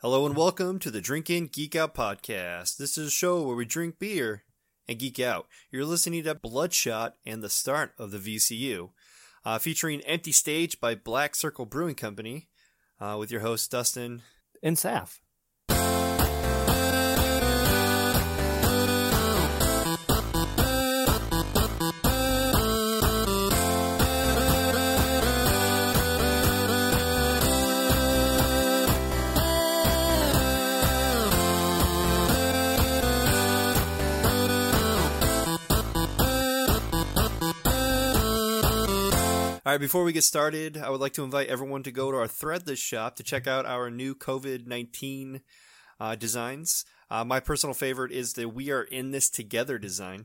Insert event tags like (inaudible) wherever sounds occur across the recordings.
Hello and welcome to the Drink and Geek Out podcast. This is a show where we drink beer and geek out. You're listening to Bloodshot and the start of the VCU, uh, featuring Empty Stage by Black Circle Brewing Company, uh, with your host Dustin. and Saf. All right, before we get started, I would like to invite everyone to go to our Threadless shop to check out our new COVID 19 uh, designs. Uh, my personal favorite is the We Are In This Together design.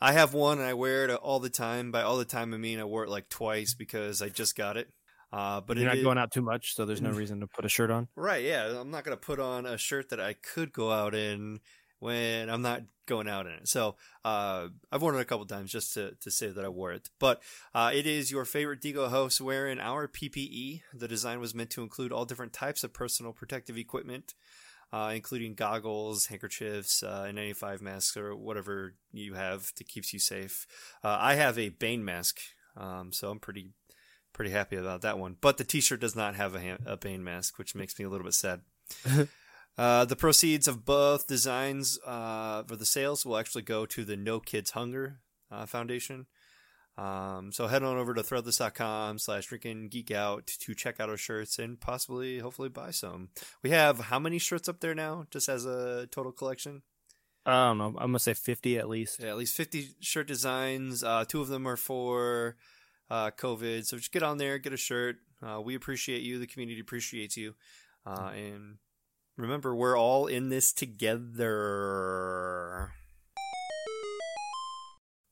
I have one and I wear it all the time. By all the time, I mean I wore it like twice because I just got it. Uh, but You're not is- going out too much, so there's no reason to put a shirt on. Right, yeah. I'm not going to put on a shirt that I could go out in when I'm not going out in it. So uh, I've worn it a couple times just to, to say that I wore it. But uh, it is your favorite Digo host wearing our PPE. The design was meant to include all different types of personal protective equipment, uh, including goggles, handkerchiefs, uh, N95 masks, or whatever you have that keeps you safe. Uh, I have a Bane mask, um, so I'm pretty pretty happy about that one. But the T-shirt does not have a, ha- a Bane mask, which makes me a little bit sad. (laughs) uh, the proceeds of both designs uh, for the sales will actually go to the No Kids Hunger uh, Foundation. Um, so head on over to threadless.com slash drinking geek out to check out our shirts and possibly, hopefully buy some. We have how many shirts up there now, just as a total collection? I don't know. I'm gonna say 50 at least. Yeah, at least 50 shirt designs. Uh, two of them are for uh, COVID. So just get on there, get a shirt. Uh, we appreciate you. The community appreciates you. Uh, and remember, we're all in this together.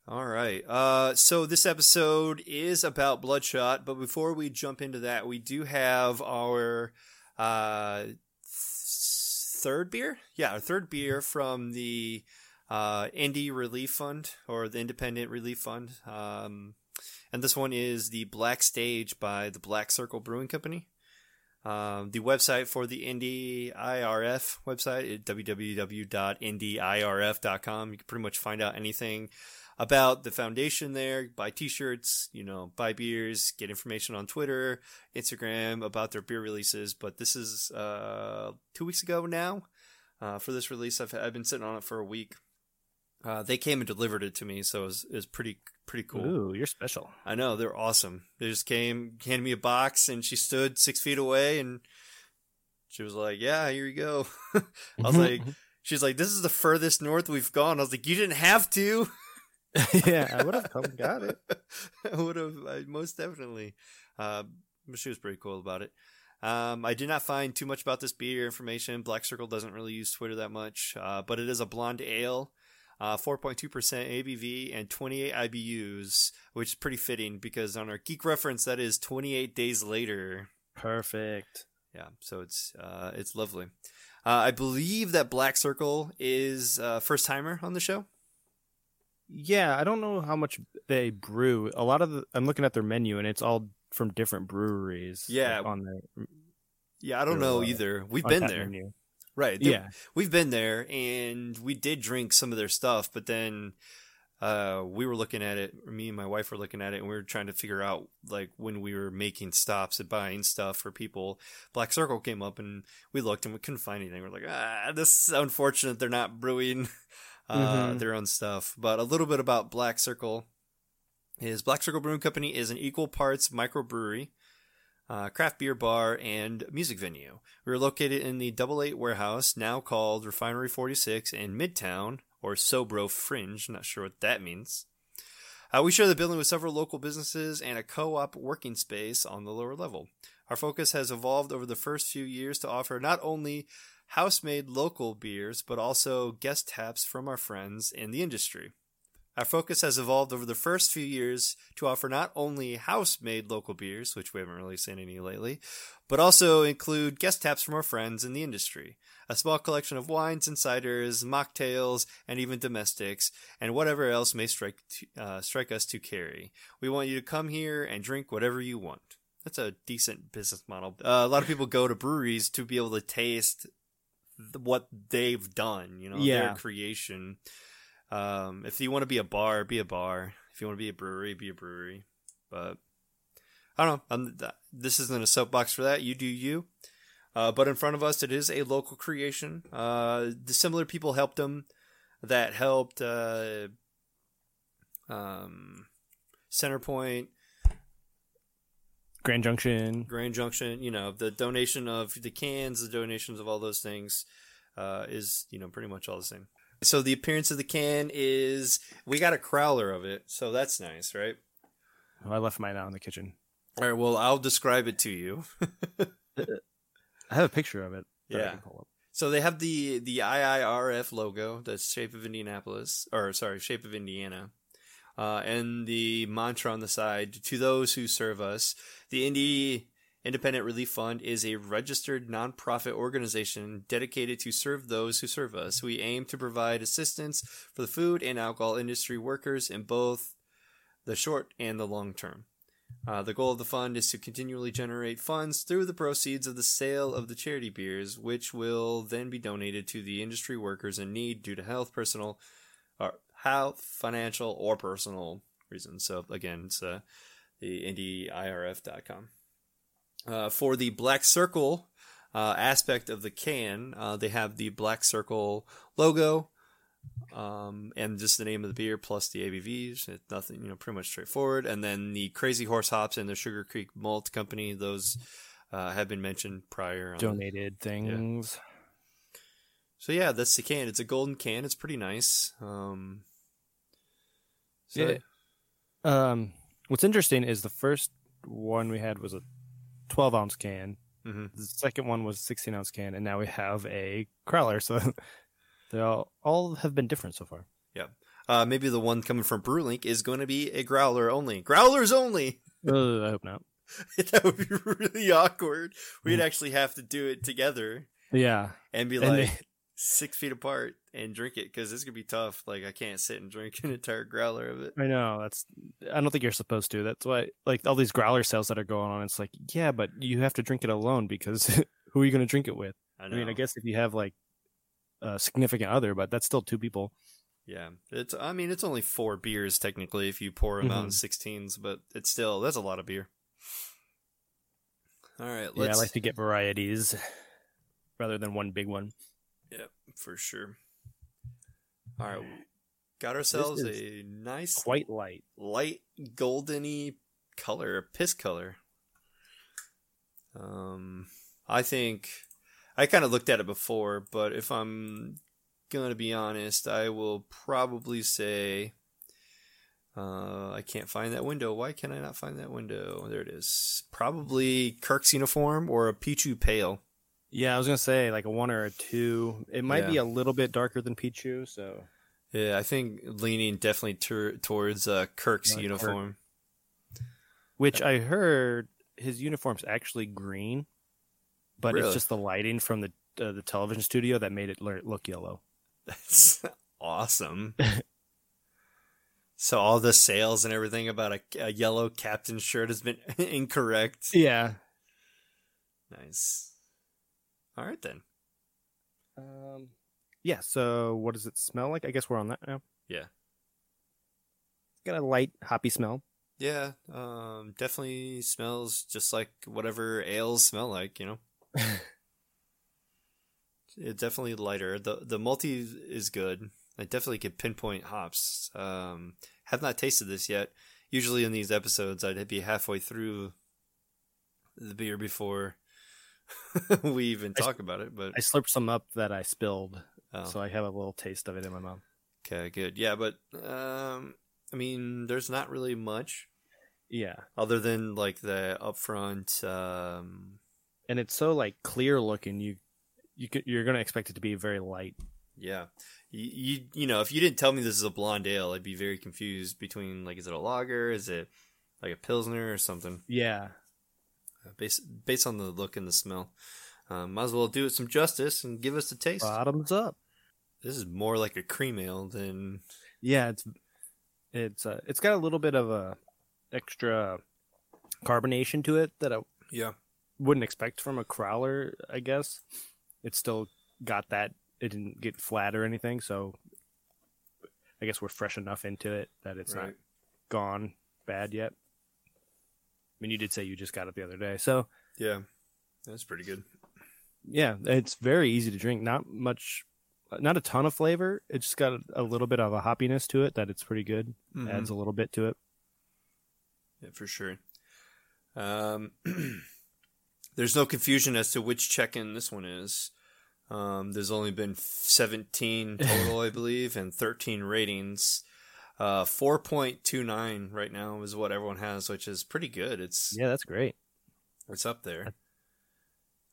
All right. Uh, so this episode is about Bloodshot, but before we jump into that, we do have our uh, th- third beer. Yeah, our third beer from the uh, Indy Relief Fund or the Independent Relief Fund. Um, and this one is the Black Stage by the Black Circle Brewing Company. Um, the website for the Indy IRF website is www.indyirf.com. You can pretty much find out anything about the foundation there, buy t-shirts, you know, buy beers, get information on Twitter, Instagram about their beer releases. But this is uh, two weeks ago now uh, for this release. I've, I've been sitting on it for a week. Uh, they came and delivered it to me, so it was, it was pretty pretty cool. Ooh, you're special. I know they're awesome. They just came, handed me a box, and she stood six feet away, and she was like, "Yeah, here you go." (laughs) I was (laughs) like, "She's like, this is the furthest north we've gone." I was like, "You didn't have to." (laughs) yeah, I would have come and got it. I would have I, most definitely. Uh, but she was pretty cool about it. Um, I did not find too much about this beer information. Black Circle doesn't really use Twitter that much, uh, but it is a blonde ale. Uh, 4.2% ABV and 28 IBUs, which is pretty fitting because on our geek reference, that is 28 days later. Perfect. Yeah, so it's uh, it's lovely. Uh, I believe that Black Circle is uh, first timer on the show. Yeah, I don't know how much they brew. A lot of the, I'm looking at their menu and it's all from different breweries. Yeah. like, on their Yeah, I don't know either. We've been there, menu. Right? Yeah, we've been there and we did drink some of their stuff, but then uh, we were looking at it. Me and my wife were looking at it, and we were trying to figure out like when we were making stops and buying stuff for people. Black Circle came up, and we looked and we couldn't find anything. We're like, ah, this is unfortunate. They're not brewing (laughs) uh, Mhm. their own stuff. But a little bit about Black Circle is Black Circle Brewing Company is an equal parts microbrewery uh, craft beer bar, and music venue. We are located in the Double Eight Warehouse, now called Refinery 46 in Midtown, or Sobro Fringe. Not sure what that means. Uh, we share the building with several local businesses and a co op working space on the lower level. Our focus has evolved over the first few years to offer not only house made local beers, but also guest taps from our friends in the industry. Our focus has evolved over the first few years to offer not only house made local beers, which we haven't really seen any lately, but also include guest taps from our friends in the industry. A small collection of wines and ciders, mocktails, and even domestics, and whatever else may strike, uh, strike us to carry. We want you to come here and drink whatever you want. That's a decent business model. Uh, a lot of people go to breweries to be able to taste th- what they've done. You know, Yeah. their creation. Um, if you want to be a bar, be a bar. If you want to be a brewery, be a brewery. But I don't know. I'm, this isn't a soapbox for that. You do you. Uh, but in front of us, it is a local creation. Uh, the similar people helped them that helped uh, um, Centerpoint, Grand Junction. Grand Junction. You know, the donation of the cans, the donations of all those things uh, is you know pretty much all the same. So the appearance of the can is we got a crowler of it, so that's nice, right? Oh, I left mine out in the kitchen. All right. Well, I'll describe it to you. (laughs) I have a picture of it. that I Yeah. can pull up. So they have the the IIRF logo, the shape of Indianapolis, or sorry, shape of Indiana, uh, and the mantra on the side: "To those who serve us." The Indy Independent Relief Fund is a registered nonprofit organization dedicated to serve those who serve us. We aim to provide assistance for the food and alcohol industry workers in both the short and the long term. Uh, the goal of the fund is to continually generate funds through the proceeds of the sale of the charity beers, which will then be donated to the industry workers in need due to health, personal, or health, financial, or personal reasons. So again, it's uh, the IndyIRF.com. Uh, for the Black Circle uh, aspect of the can, uh, they have the Black Circle logo, um, and just the name of the beer plus the ABVs. It's nothing, you know, pretty much straightforward. And then the Crazy Horse hops and the Sugar Creek Malt Company, those uh, have been mentioned prior. the- Donated things. So yeah, that's the can. It's a golden can. It's pretty nice. Um, so, Yeah. Um, what's interesting is the first one we had was a 12 ounce can. mhm. The second one was 16 ounce can, and now we have a crowler. So (laughs) they all all have been different so far. Yeah. Uh, maybe the one coming from Brewlink is going to be a growler only. Growlers only. (laughs) Uh, I hope not. (laughs) that would be really awkward. We'd actually have to do it together Yeah, and be And like they- six feet apart and drink it because it's gonna be tough. Like I can't sit and drink an entire growler of it. I know. That's. I don't think you're supposed to. That's why, like all these growler sales that are going on. It's like, yeah, but you have to drink it alone because (laughs) who are you going to drink it with? I I, mean, I guess if you have like a significant other, but that's still two people. Yeah, it's. I mean, it's only four beers technically if you pour them out in Mhm. sixteens, but it's still that's a lot of beer. All right, Yeah. I like to get varieties rather than one big one. Yeah, for sure. All right, got ourselves a nice Quite light. light goldeny color, piss color. Um, I think I kind of looked at it before, but if I'm gonna be honest, I will probably say uh, I can't find that window. Why can I not find that window? There it is. Probably Kirk's uniform or a Pichu Pale. Yeah, I was gonna say like a one or a two. It might be a little bit darker than Pichu, so Yeah, I think leaning definitely tur towards uh, Kirk's Yeah, Kirk. uniform. which I heard his uniform's actually green, but Really? it's just the lighting from the uh, the television studio that made it look yellow. That's (laughs) awesome. (laughs) so all the sales and everything about a, a yellow captain shirt has been (laughs) incorrect. Yeah. Nice. All right then. Um. Yeah. So, what does it smell like? I guess we're on that now. Yeah. It's got a light hoppy smell. Yeah, um, definitely smells just like whatever ales smell like. You know, (laughs) it definitely lighter. the The multi is good. I definitely could pinpoint hops. Um, have not tasted this yet. Usually in these episodes, I'd be halfway through the beer before (laughs) we even I- talk about it. But I slurped some up that I spilled, oh, so I have a little taste of it in my mouth. okay, good. Yeah, but um, I mean, there's not really much Yeah, other than like the upfront. Um, and it's so like clear looking. You you could, you're gonna expect it to be very light. Yeah, you, you you know, if you didn't tell me this is a blonde ale, I'd be very confused between like, is it a lager, is it like a pilsner or something? Yeah. Based based on the look and the smell, um, might as well do it some justice and give us a taste. Bottoms up. This is more like a cream ale than Yeah, it's it's uh, it's got a little bit of a extra carbonation to it that I yeah, wouldn't expect from a crowler. I guess it's still got that it didn't get flat or anything. So I guess we're fresh enough into it that it's not gone bad yet. I mean, you did say you just got it the other day, so Yeah, that's pretty good. yeah, it's very easy to drink. Not much, not a ton of flavor. It's just got a, a little bit of a hoppiness to it that it's pretty good. Mhm. Adds a little bit to it. Yeah, for sure. Um, (clears throat) there's no confusion as to which check-in this one is. Um, there's only been 17 (laughs) total, I believe, and 13 ratings. Uh, 4.29 right now is what everyone has, which is pretty good. It's Yeah, that's great. it's up there.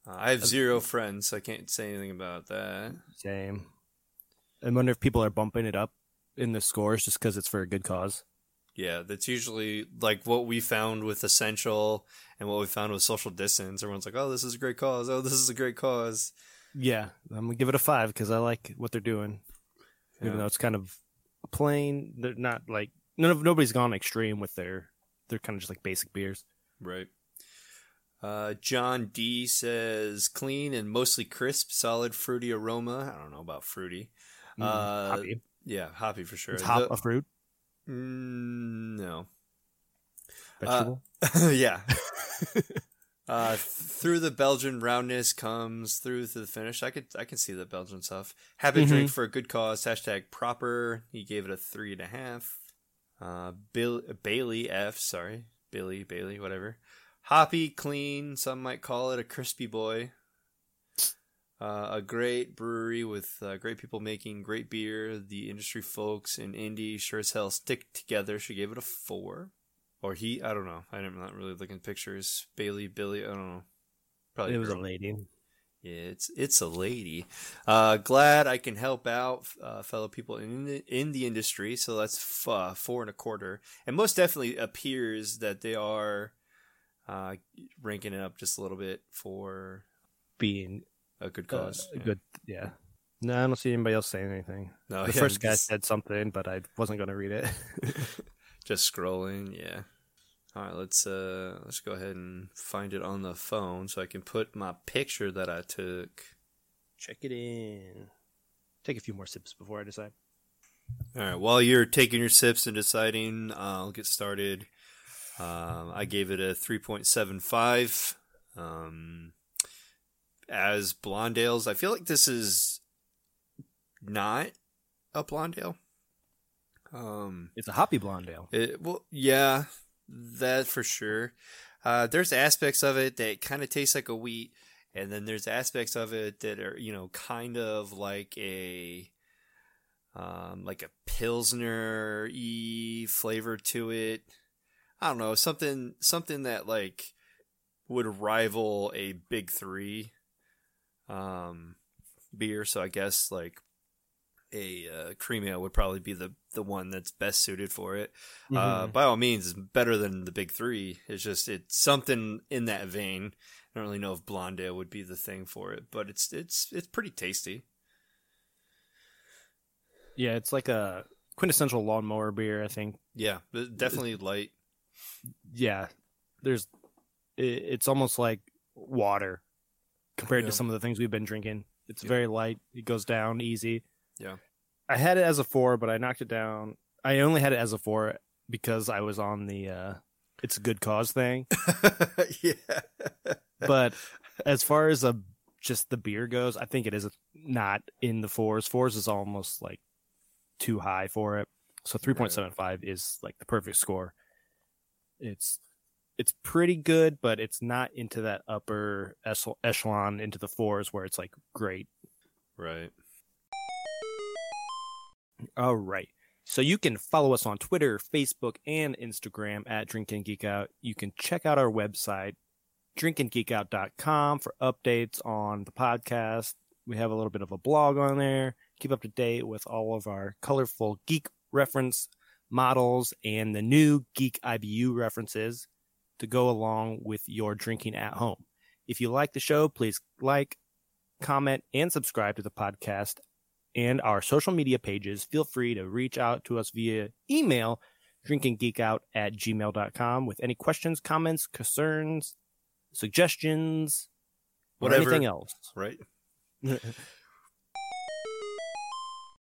Uh, I have zero friends, so I can't say anything about that. Same. I wonder if people are bumping it up in the scores just because it's for a good cause. Yeah, that's usually like what we found with Essential and what we found with Social Distance. Everyone's like, "Oh, this is a great cause. Oh, this is a great cause." Yeah, I'm gonna give it a five because I like what they're doing, even though it's kind of plain. They're not like none of nobody's gone extreme with their. They're kind of just like basic beers. Right. Uh, John D says clean and mostly crisp, solid fruity aroma. I don't know about fruity. Mm, Uh, hoppy. Yeah, hoppy for sure. Hop The- a fruit Mm, no. vegetable. (laughs) yeah. (laughs) uh, through the Belgian roundness comes through to the finish. I could I can see the Belgian stuff. Happy Mhm. drink for a good cause. Hashtag proper. He gave it a three and a half. Uh, Bill Bailey F. Sorry, Billy Bailey, whatever. Hoppy, clean. Some might call it a crispy boy. Uh, a great brewery with uh, great people making great beer. The industry folks in Indy sure as hell stick together. She gave it a four, or he. I don't know. I'm not really looking at pictures. Bailey, Billy. I don't know. Probably it was a lady. Yeah, it's it's a lady. Uh, glad I can help out uh, fellow people in the, in the industry. So that's f- uh, four and a quarter, and most definitely appears that they are uh, ranking it up just a little bit for Being a good uh, cause. Yeah. good. Yeah. No, I don't see anybody else saying anything. No, the yeah, first guy just, said something, but I wasn't going to read it. (laughs) just scrolling. Yeah. All right, let's uh let's go ahead and find it on the phone so I can put my picture that I took. Check it in. Take a few more sips before I decide. All right. While you're taking your sips and deciding, I'll get started. Um, I gave it a 3.75. Um, as Blondales, I feel like this is not a Blondale. Um, It's a hoppy blonde ale. it, well, yeah, that for sure. Uh, there's aspects of it that kind of taste like a wheat, and then there's aspects of it that are, you know, kind of like a, um, like a pilsner y flavor to it. I don't know something something that like would rival a big three, um, beer. So I guess like a uh, cream ale would probably be the the one that's best suited for it. Uh, Mhm. by all means, it's better than the big three. It's just it's something in that vein. I don't really know if blonde ale would be the thing for it, but it's it's it's pretty tasty. yeah, it's like a quintessential lawnmower beer. I think. Yeah, definitely light. Yeah, there's. i- It's almost like water compared Yeah. to some of the things we've been drinking. It's Yeah. very light. It goes down easy. Yeah. I had it as a four, but I knocked it down. I only had it as a four because I was on the uh, "it's a good cause" thing. (laughs) yeah, but (laughs) as far as a just the beer goes, I think it is not in the fours. Fours is almost like too high for it. So three point seven five is like the perfect score. It's it's pretty good, but it's not into that upper echelon into the fours where it's like great. right. All right. So you can follow us on Twitter, Facebook, and Instagram at Drink and Geek Out. You can check out our website, drinkandgeekout.com for updates on the podcast. We have a little bit of a blog on there. Keep up to date with all of our colorful geek reference models and the new geek IBU references to go along with your drinking at home. If you like the show, please like, comment, and subscribe to the podcast and our social media pages, feel free to reach out to us via email, drinkandgeekout at gmail.com with any questions, comments, concerns, suggestions, Whatever. anything else. Right. (laughs)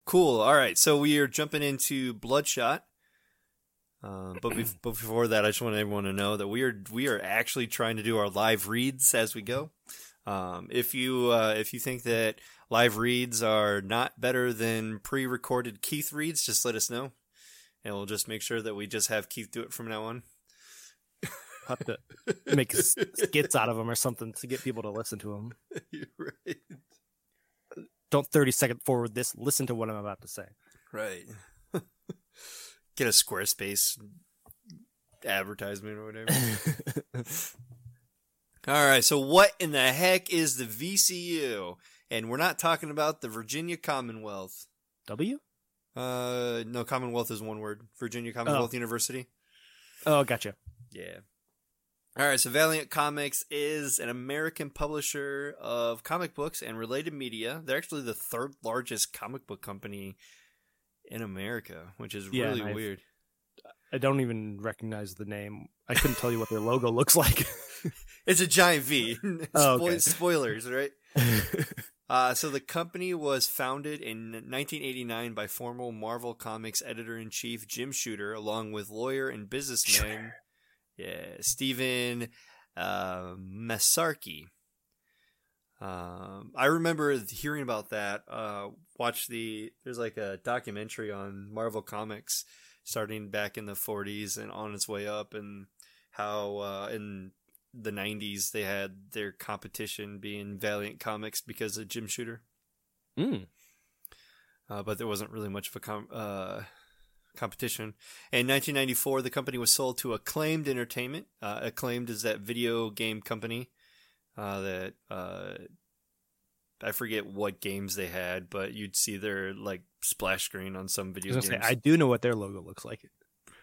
Cool. All right. So we are jumping into Bloodshot. Uh, but, bef- but before that, I just want everyone to know that we are we are actually trying to do our live reads as we go. Um, if you uh, if you think that live reads are not better than pre-recorded Keith reads, just let us know, and we'll just make sure that we just have Keith do it from now on. (laughs) Have to make skits out of them or something to get people to listen to them. (laughs) You're right. Don't 30 second forward this. Listen to what I'm about to say. Right. (laughs) Get a Squarespace advertisement or whatever. All right. So, what in the heck is the VCU? And we're not talking about the Virginia Commonwealth. w? Uh, no, Commonwealth is one word. Virginia Commonwealth University. Oh, gotcha. Yeah. All right, so Valiant Comics is an American publisher of comic books and related media. They're actually the third largest comic book company in America, which is Yeah, really weird. I don't even recognize the name. I couldn't tell you what their logo looks like. (laughs) It's a giant V. (laughs) Oh, okay. Spoilers, right? (laughs) Uh, so the company was founded in 1989 by former Marvel Comics editor-in-chief Jim Shooter, along with lawyer and businessman, (laughs) yeah, Stephen uh, Massarsky. Um, I remember hearing about that. Uh, watch the there's like a documentary on Marvel Comics starting back in the 40s and on its way up, and how uh, in the 90s they had their competition being Valiant Comics because of Jim Shooter. Mm. Uh, but there wasn't really much of a com- uh, competition. In 1994, the company was sold to Acclaim Entertainment. Uh, Acclaimed is that video game company uh, that uh, I forget what games they had, but you'd see their like splash screen on some I video was games. say, I do know what their logo looks like.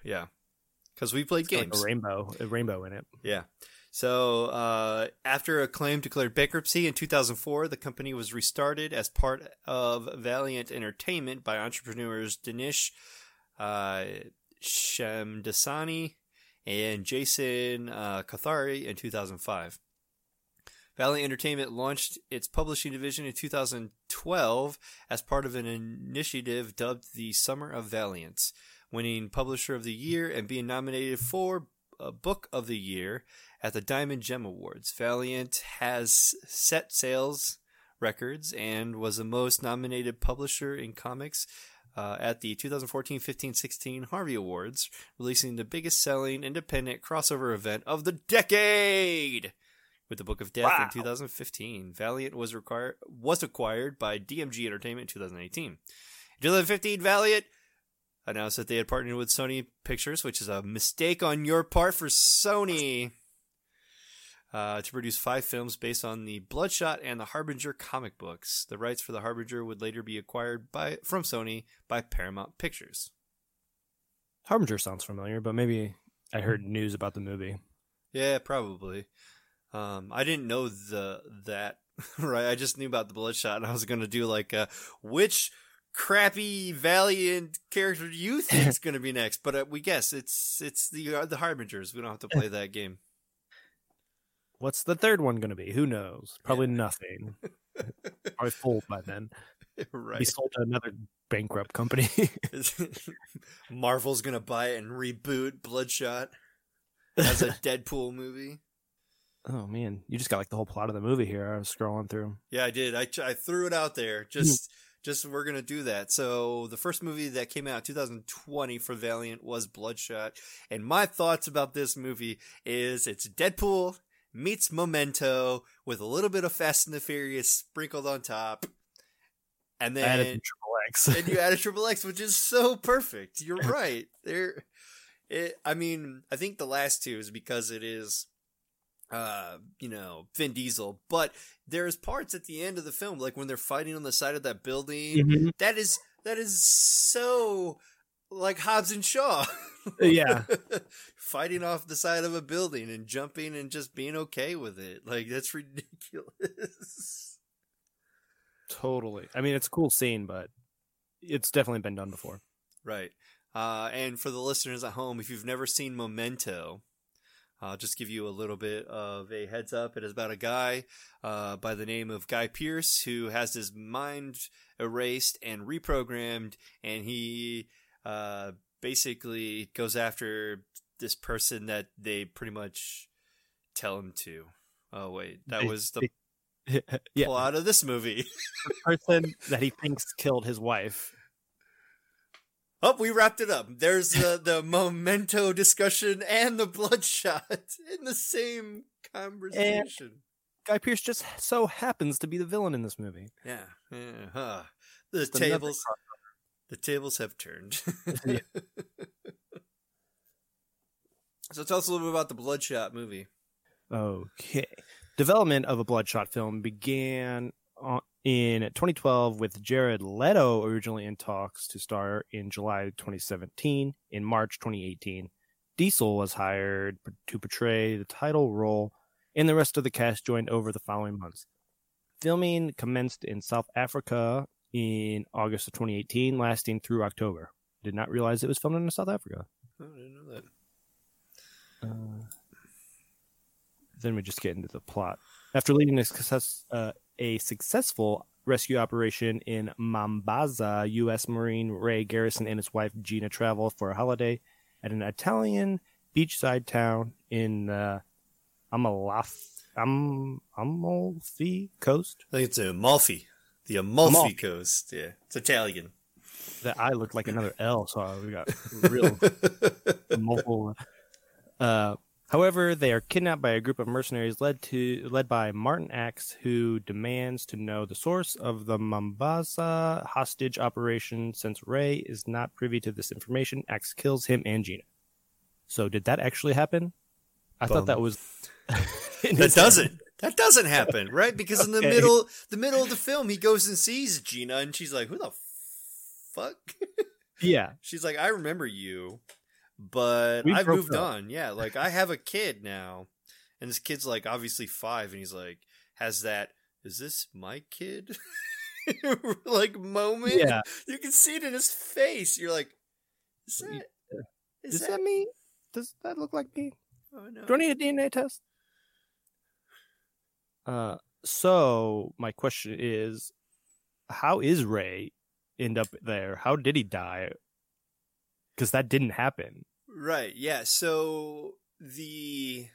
yeah, because we played It's games. like a rainbow, a rainbow in it. Yeah. So uh, after claim declared bankruptcy in 2004, the company was restarted as part of Valiant Entertainment by entrepreneurs Dinesh uh, Shamdasani and Jason uh, Kothari in 2005. Valiant Entertainment launched its publishing division in 2012 as part of an initiative dubbed the Summer of Valiant, winning Publisher of the Year and being nominated for a Book of the Year at the Diamond Gem Awards. Valiant has set sales records and was the most nominated publisher in comics uh, at the 2014 15 16 Harvey Awards, releasing the biggest selling independent crossover event of the decade. With the Book of Death Wow. in 2015, Valiant was required was acquired by DMG Entertainment in 2018. In 2015, Valiant announced that they had partnered with Sony Pictures, which is a mistake on your part for Sony, uh, to produce five films based on the Bloodshot and the Harbinger comic books. The rights for the Harbinger would later be acquired by from Sony by Paramount Pictures. Harbinger sounds familiar, but maybe I heard news about the movie. Yeah, probably. Um, I didn't know the that (laughs) right. I just knew about the Bloodshot, and I was gonna do like uh, which crappy Valiant character do you think is (laughs) gonna be next? But uh, we guess it's it's the uh, the Harbingers. We don't have to play (laughs) that game. What's the third one going to be? Who knows? Probably nothing. (laughs) Probably full by then. Be right. sold to another bankrupt company. (laughs) (laughs) Marvel's gonna buy it and reboot Bloodshot as a Deadpool movie. oh man, you just got like the whole plot of the movie here. I was scrolling through. Yeah, I did. I, I threw it out there. Hmm. Just just we're gonna do that. So the first movie that came out in 2020 for Valiant was Bloodshot, and my thoughts about this movie is it's Deadpool meets Memento with a little bit of Fast and the Furious sprinkled on top, and I added then triple X. (laughs) and you added Triple X, which is so perfect. You're (laughs) right. There, it. I mean, I think the last two is because it is, uh, you know, Vin Diesel. But there's parts at the end of the film, like when they're fighting on the side of that building. Mhm. That is that is so like Hobbs and Shaw. (laughs) Yeah. (laughs) fighting off the side of a building and jumping and just being okay with it. Like that's (laughs) ridiculous. Totally. I mean, it's a cool scene, but it's definitely been done before. Right. Uh, and for the listeners at home, if you've never seen Memento, I'll just give you a little bit of a heads up. It is about a guy uh, by the name of Guy Pearce who has his mind erased and reprogrammed, and he uh, basically goes after this person that they pretty much tell him to. Oh wait, that was the (laughs) yeah, plot of this movie. (laughs) the person that he thinks killed his wife. Oh, we wrapped it up. There's the, the memento discussion and the bloodshot in the same conversation. Guy Pearce just so happens to be the villain in this movie. yeah, yeah. Huh. The another tables, the tables have turned. (laughs) Yeah. (laughs) so tell us a little bit about the bloodshot movie. Okay. Development of a Bloodshot film began in 2012 with Jared Leto originally in talks to star in July 2017. In March 2018, Diesel was hired to portray the title role, and the rest of the cast joined over the following months. Filming commenced in South Africa in August of 2018, lasting through October. Did not realize it was filmed in South Africa. Oh, I didn't know that. Uh, then we just get into the plot. After leading a, success, uh, a successful rescue operation in Mombasa, U.S. Marine Ray Garrison and his wife Gina travel for a holiday at an Italian beachside town in uh, Amalfi, Am- Amalfi Coast. I think it's Amalfi, the Amalfi, Amalfi. Coast. Yeah, it's Italian. That I looked like another L, so we got (laughs) real mobile. Uh, however, they are kidnapped by a group of mercenaries led to led by Martin Axe, who demands to know the source of the Mombasa hostage operation. Since Ray is not privy to this information, Axe kills him and Gina. So, did that actually happen? I Bum. thought that was. (laughs) (laughs) that doesn't. That doesn't happen, right? Because in the middle, the middle of the film, he goes and sees Gina, and she's like, "Who the fuck?" (laughs) Yeah, she's like, "I remember you, but We I've moved up." on. Yeah, like I have a kid now, and this kid's like obviously five, and he's like, has that? Is this my kid? (laughs) like moment. yeah. you can see it in his face. You're like, is that? Uh, is that me? Does that look like me? Oh, no. Do I need a DNA test? Uh, so my question is, how is Ray end up there? How did he die? Because that didn't happen. Right. Yeah. So the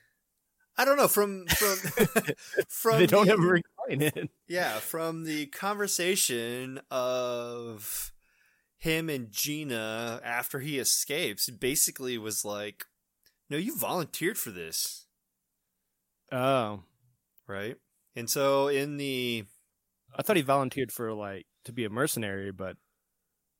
I don't know from from (laughs) (laughs) from they don't the, ever explain it. yeah from the conversation of him and Gina after he escapes basically was like no you volunteered for this Oh, right and so in the I thought he volunteered for like to be a mercenary, but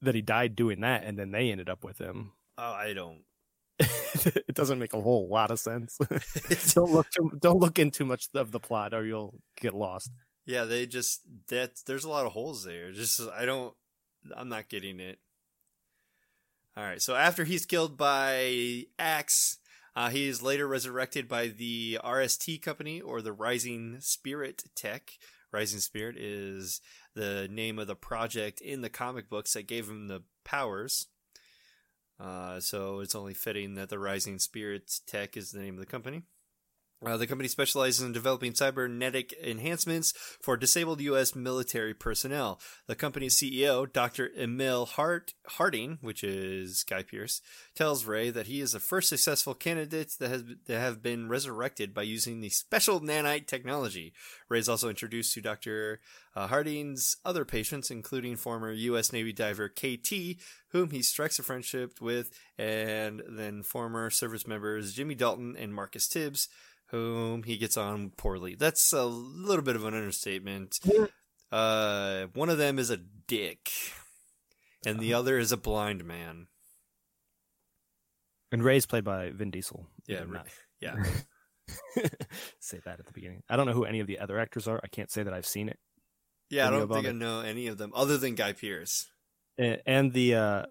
that he died doing that, and then they ended up with him. oh I don't (laughs) it doesn't make a whole lot of sense. (laughs) (laughs) don't look too, don't look in too much of the plot, or you'll get lost. yeah they just that there's a lot of holes there just I don't I'm not getting it all right so after he's killed by Axe Uh, he is later resurrected by the RST company or the Rising Spirit Tech. Rising Spirit is the name of the project in the comic books that gave him the powers. Uh, so it's only fitting that the Rising Spirit Tech is the name of the company. Uh, the company specializes in developing cybernetic enhancements for disabled U.S. military personnel. The company's CEO, Dr. Emil Hart, Harding, which is Guy Pearce, tells Ray that he is the first successful candidate that has that have been resurrected by using the special nanite technology. Ray is also introduced to Dr. Uh, Harding's other patients, including former U.S. Navy diver KT, whom he strikes a friendship with, and then former service members Jimmy Dalton and Marcus Tibbs whom he gets on poorly. That's a little bit of an understatement. Uh, one of them is a dick, and the other is a blind man. And Ray's played by Vin Diesel. Yeah, Ray- Yeah, (laughs) say that at the beginning. I don't know who any of the other actors are. I can't say that I've seen it. yeah. I don't think I know any of them other than Guy Pearce. And, and the uh,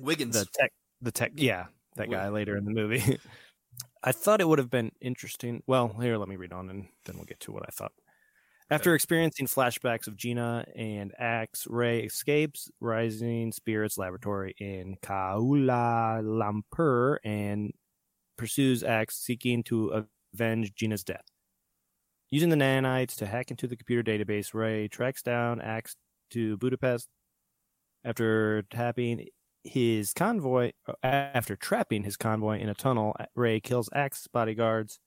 Wiggins. the tech, the tech, yeah, that guy later in the movie. (laughs) I thought it would have been interesting. Well, here, let me read on, and then we'll get to what I thought. After experiencing flashbacks of Gina and Axe, Ray escapes Rising Spirits Laboratory in Kuala Lumpur and pursues Axe, seeking to avenge Gina's death. Using the nanites to hack into the computer database, Ray tracks down Axe to Budapest. After tapping his convoy, after trapping his convoy in a tunnel, Ray kills Axe's bodyguards.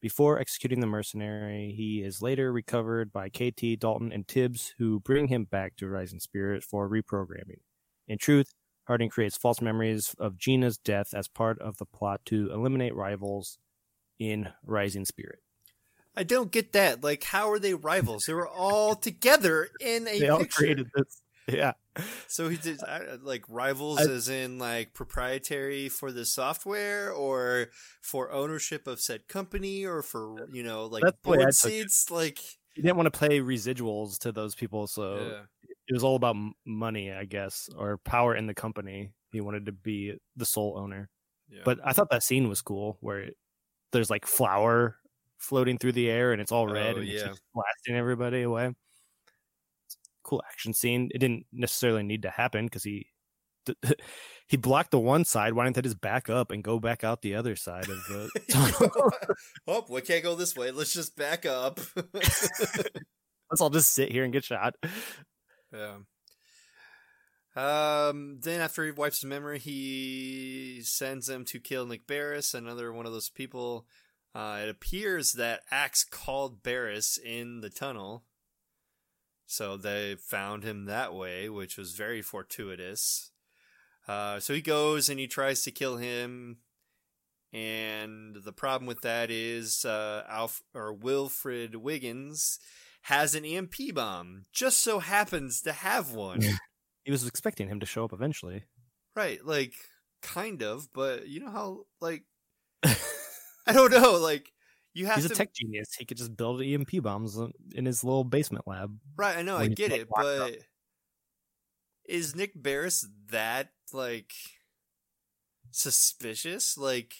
Before executing the mercenary, he is later recovered by KT, Dalton, and Tibbs, who bring him back to Rising Spirit for reprogramming. In truth, Harding creates false memories of Gina's death as part of the plot to eliminate rivals in Rising Spirit. I don't get that. Like, how are they rivals? They were all together in a they all picture. created this. (laughs) Yeah. So he did like rivals, I- as in like proprietary for the software, or for ownership of said company, or for you know like That's the way I board seats. Like, He didn't want to play residuals to those people, so yeah. it was all about money, I guess, or power in the company. He wanted to be the sole owner. yeah. But I thought that scene was cool where it, there's like flour floating through the air and it's all red Oh, and it's yeah. just blasting everybody away. Cool action scene. It didn't necessarily need to happen because he (laughs) he blocked the one side. Why didn't they just back up and go back out the other side of the (laughs) tunnel? oh, we can't go this way. Let's just back up. (laughs) Let's all just sit here and get shot. Yeah. Um. Then after he wipes his memory, he sends them to kill Nick Barris, another one of those people. Uh, it appears that Axe called Barris in the tunnel, so they found him that way, which was very fortuitous. Uh, so he goes and he tries to kill him, and the problem with that is uh, Alf or Wilfred Wiggins has an EMP bomb. Just so happens to have one. (laughs) He was expecting him to show up eventually. right, like kind of, but you know how like (laughs) I don't know, like you have He's a tech genius. He could just build EMP bombs in his little basement lab. Right, I know, I get it, locked up. but is Nick Barris that like suspicious? Like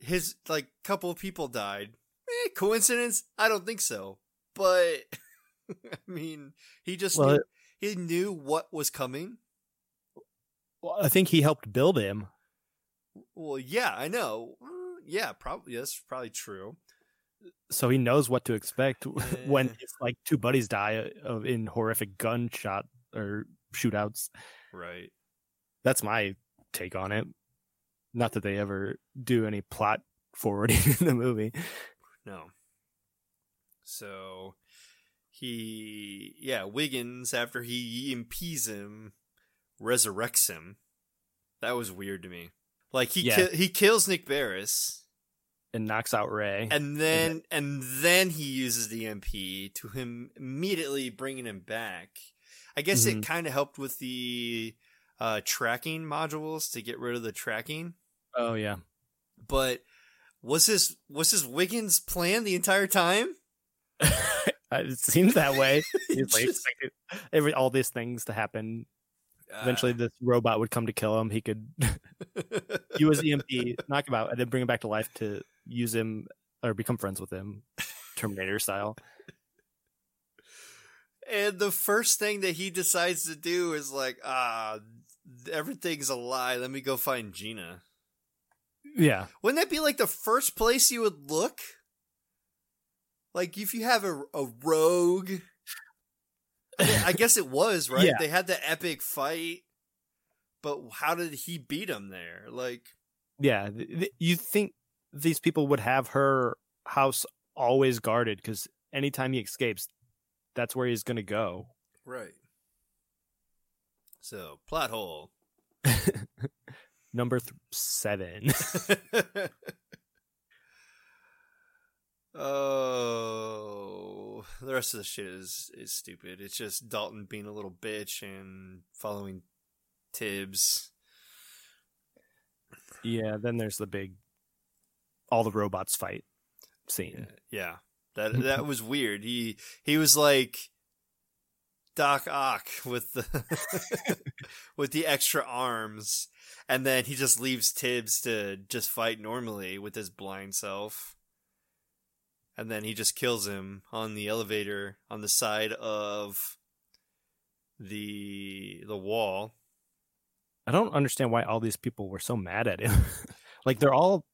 his like couple of people died. Eh, coincidence? I don't think so. But (laughs) I mean, he just Well, knew, he knew what was coming. Well, I think he helped build him. Well, yeah, I know. Uh, Yeah, probably that's probably true. so he knows what to expect (laughs) when Yeah. his like two buddies die of in horrific gunshot or shootouts. Right. That's my take on it. Not that they ever do any plot forwarding (laughs) in the movie. No. So he, yeah, Wiggins, after he EMPs him, resurrects him. That was weird to me. Like he Yeah. ki- he kills Nick Barris, And knocks out Ray. and then and then he uses the MP to him immediately bringing him back. I guess it Mhm. kind of helped with the uh, tracking modules to get rid of the tracking. oh yeah. But was this was this Wiggins' plan the entire time? (laughs) it seems that way. (laughs) Like Just- expected every all these things to happen. Eventually, Uh, this robot would come to kill him. He could (laughs) use EMP, (laughs) knock him out, and then bring him back to life to use him or become friends with him, Terminator style. And the first thing that he decides to do is like, ah, everything's a lie. Let me go find Gina. Yeah, Wouldn't that be like the first place you would look? Like if you have a, a rogue. I guess it was, right? Yeah. They had the epic fight. But how did he beat him there? Like, yeah. th- You think these people would have her house always guarded because anytime he escapes, that's where he's going to go. right. So, plot hole. (laughs) Number th- seven. (laughs) Oh, the rest of the shit is is stupid. It's just Dalton being a little bitch and following Tibbs. yeah. Then there's the big, all the robots fight scene. Yeah, that (laughs) that was weird. He he was like Doc Ock with the (laughs) with the extra arms, and then he just leaves Tibbs to just fight normally with his blind self. And then he just kills him on the elevator on the side of the the wall. I don't understand why all these people were so mad at him. (laughs) Like they're all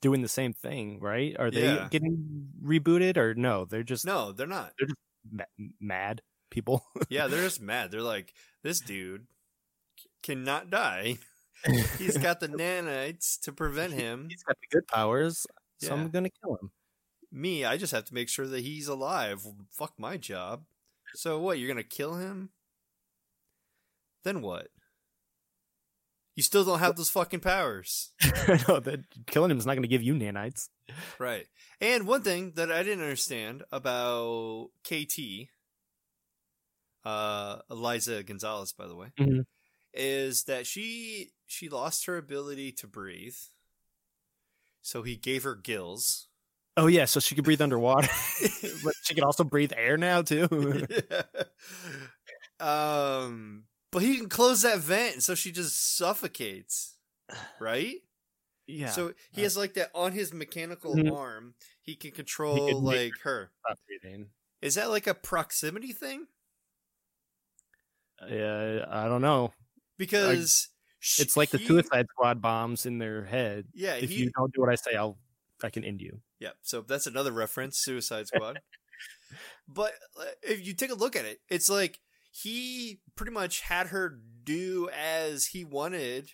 doing the same thing, right? Are they Yeah. getting rebooted or no? They're just No, they're not. They're just ma- mad people. (laughs) Yeah, they're just mad. They're like, this dude cannot die. (laughs) He's got the nanites to prevent him. He's got the good powers, so Yeah. I'm gonna kill him. Me, I just have to make sure that he's alive. Fuck my job. So what? You're gonna kill him? Then what? You still don't have those fucking powers. (laughs) no, that killing him is not gonna give you nanites. Right. And one thing that I didn't understand about KT, uh, Eliza Gonzalez, by the way, Mhm. is that she she lost her ability to breathe. So he gave her gills. Oh yeah, so she could breathe underwater, (laughs) but she could also breathe air now too. (laughs) um, but he can close that vent, so she just suffocates. Right. (sighs) yeah. So he has like that on his mechanical Mhm. arm. He can control can like her. stop breathing. Is that like a proximity thing? Yeah, I don't know. Because sh- It's like the he- Suicide Squad bombs in their head. Yeah, If he, you don't do what I say, I'll I can end you. yeah. So that's another reference, Suicide Squad. (laughs) but uh, if you take a look at it, it's like he pretty much had her do as he wanted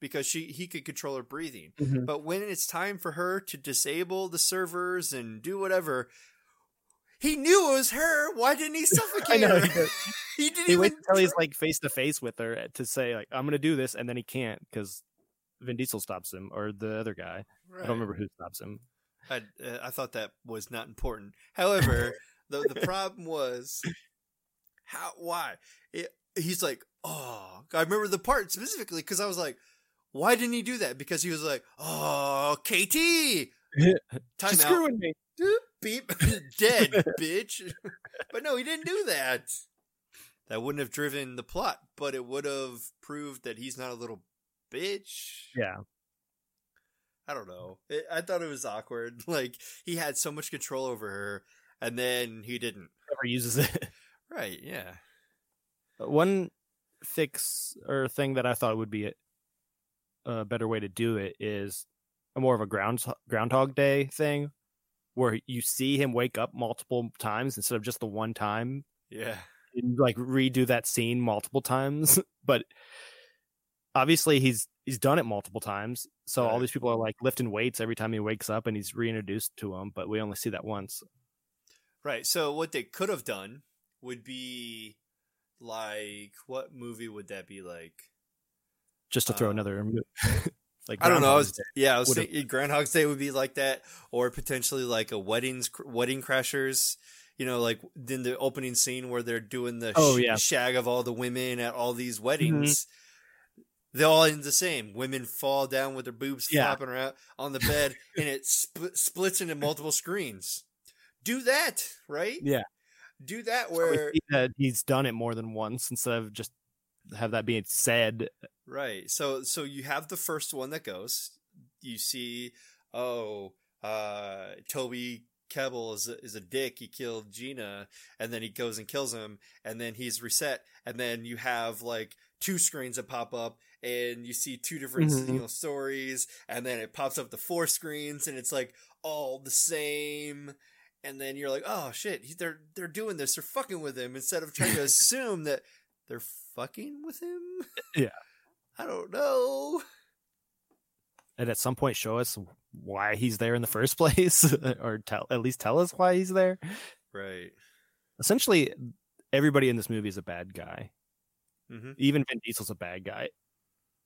because she he could control her breathing. Mhm. But when it's time for her to disable the servers and do whatever, he knew it was her. Why didn't he (laughs) I suffocate know. her? He, does. (laughs) he didn't he even waits until he's like face to face with her to say like I'm gonna do this, and then he can't because Vin Diesel stops him or the other guy. I don't remember who stops him. I, uh, I thought that was not important. However, the the (laughs) problem was how why? It, he's like oh I remember the part specifically because I was like why didn't he do that? Because he was like oh KT (laughs) time screwing me. Beep. (laughs) Dead bitch. But no he didn't do that. That wouldn't have driven the plot but it would have proved that he's not a little bitch Yeah. I don't know. It, I thought it was awkward. (laughs) Like he had so much control over her, and then he didn't. Never uses it. (laughs) Right? Yeah. Uh, one fix or thing that I thought would be a, a better way to do it is a more of a ground Groundhog Day thing, where you see him wake up multiple times instead of just the one time. Yeah. And, like redo that scene multiple times, (laughs) but obviously he's he's done it multiple times. So all these people are like lifting weights every time he wakes up, and he's reintroduced to them, but we only see that once. Right. So what they could have done would be like what movie would that be like? Just to throw Uh, another, (laughs) like I don't know. I was, yeah, I was Would've- thinking Groundhog's Day would be like that, or potentially like a weddings wedding crashers. You know, like in the opening scene where they're doing the Oh, sh- yeah. shag of all the women at all these Mm-hmm. They're all end the same. Women fall down with their boobs Yeah. flopping around on the bed, (laughs) and it sp- splits into multiple screens. Do that, right? Yeah. Do that where see that he's done it more than once instead of just have that being said. Right. So so you have the first one that goes. You see, oh, uh, Toby Kebbell is a, is a dick. He killed Gina, and then he goes and kills him, and then he's reset, and then you have like two screens that pop up, and you see two different Mhm. you know stories, and then it pops up the four screens, and it's like all the same. And then you're like, oh shit, he- they're they're doing this, they're fucking with him, instead of trying to (laughs) assume that they're fucking with him. Yeah. (laughs) I don't know. And at some point, show us why he's there in the first (laughs) place, or tell at least tell us why he's there. Right. Essentially, everybody in this movie is a bad guy. Mm-hmm. Even Vin Diesel's a bad guy.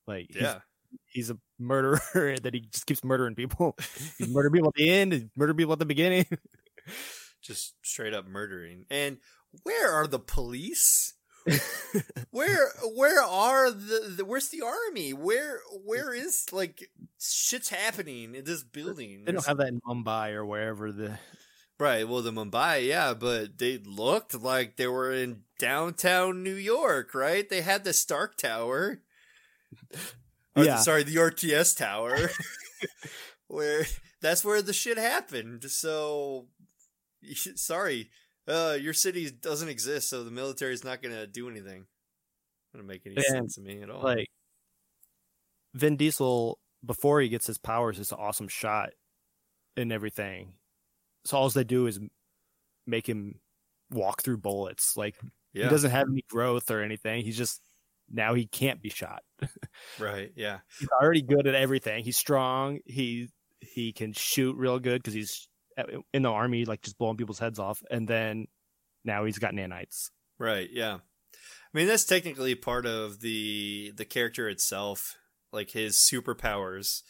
Like, he's- Yeah. he's, a murderer (laughs) that he just keeps murdering people. (laughs) He's murdered people at the end, he murdered people at the beginning. (laughs) Just straight up murdering. And where are the police? Where where are the, the where's the army? Where where is like shit's happening in this building? they don't have that in Mumbai or wherever the. Right, well the Mumbai, yeah, but they looked like they were in downtown New York, right? They had the Stark Tower. Yeah. sorry, the RTS Tower. (laughs) where that's where the shit happened. So (laughs) sorry. Uh your city doesn't exist, so the military is not gonna do anything. Gonna make any And, sense to me at all. Like, Vin Diesel before he gets his powers, is an awesome shot and everything. So all they do is make him walk through bullets. Like Yeah. he doesn't have any growth or anything. He's just now he can't be shot. (laughs) right. Yeah. He's already good at everything. He's strong. He he can shoot real good because he's in the army, like just blowing people's heads off. And then now he's got nanites. Right. Yeah. I mean, that's technically part of the the character itself, like his superpowers.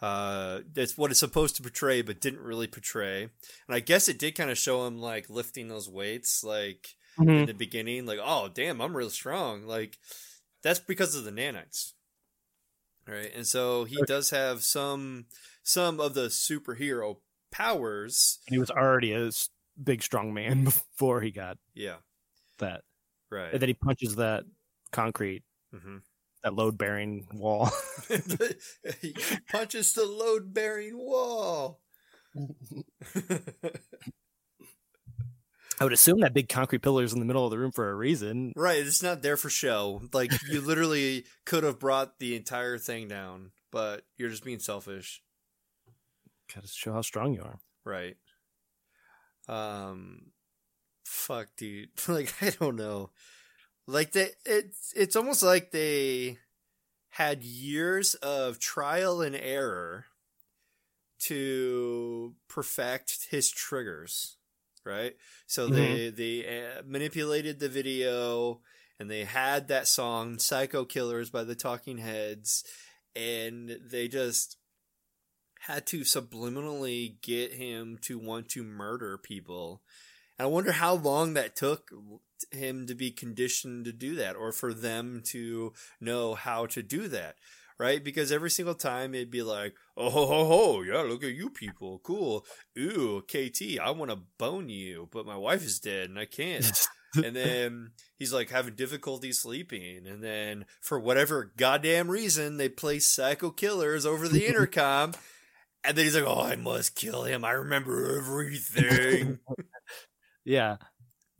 Uh, that's what it's supposed to portray, but didn't really portray. And I guess it did kind of show him like lifting those weights, like in the beginning, like, oh damn, I'm real strong. Like that's because of the nanites. Right. And so he does have some some of the superhero powers. And He was already a big, strong man (laughs) before he got Yeah. that. Right. And then he punches that concrete, hmm that load bearing wall. (laughs) he punches the load bearing wall. (laughs) I would assume that big concrete pillar is in the middle of the room for a reason. right, it's not there for show. Like you literally (laughs) could have brought the entire thing down, but you're just being selfish. Gotta show how strong you are. Right. Um fuck dude. (laughs) like I don't know. Like they it's it's almost like they had years of trial and error to perfect his triggers, right? So they they uh, manipulated the video and they had that song Psycho Killers by the Talking Heads and they just had to subliminally get him to want to murder people. And I wonder how long that took him to be conditioned to do that or for them to know how to do that. Right? Because every single time it'd be like, oh, ho, ho, ho, yeah, look at you people. Cool. Ooh, KT, I want to bone you, but my wife is dead and I can't. (laughs) and then he's like having difficulty sleeping. And then for whatever goddamn reason, they play Psycho Killers over the intercom. (laughs) And then he's like, "Oh, I must kill him. I remember everything." (laughs) Yeah,